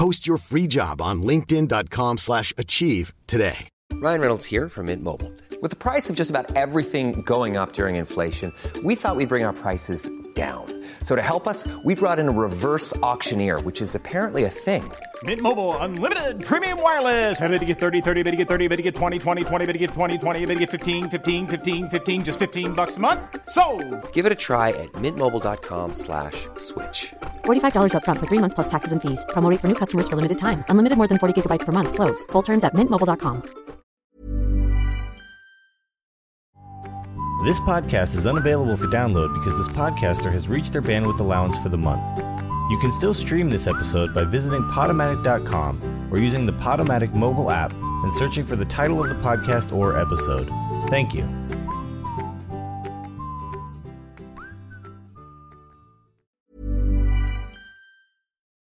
Post your free job on linkedin.com slash achieve today. Ryan Reynolds here from Mint Mobile. With the price of just about everything going up during inflation, we thought we'd bring our prices down. So to help us, we brought in a reverse auctioneer, which is apparently a thing. Mint Mobile unlimited premium wireless. Have to get 30, 30, bit to get 30, bit to get 20, 20, 20, bit to get 20, 20, bit to get 15, 15, 15, 15 just 15 bucks a month. So, Give it a try at mintmobile.com slash switch. $45 upfront for three months plus taxes and fees. Promo for new customers for limited time. Unlimited more than 40 gigabytes per month. Slows. Full terms at mintmobile.com. This podcast is unavailable for download because this podcaster has reached their bandwidth allowance for the month. You can still stream this episode by visiting Podomatic.com or using the Podomatic mobile app and searching for the title of the podcast or episode. Thank you.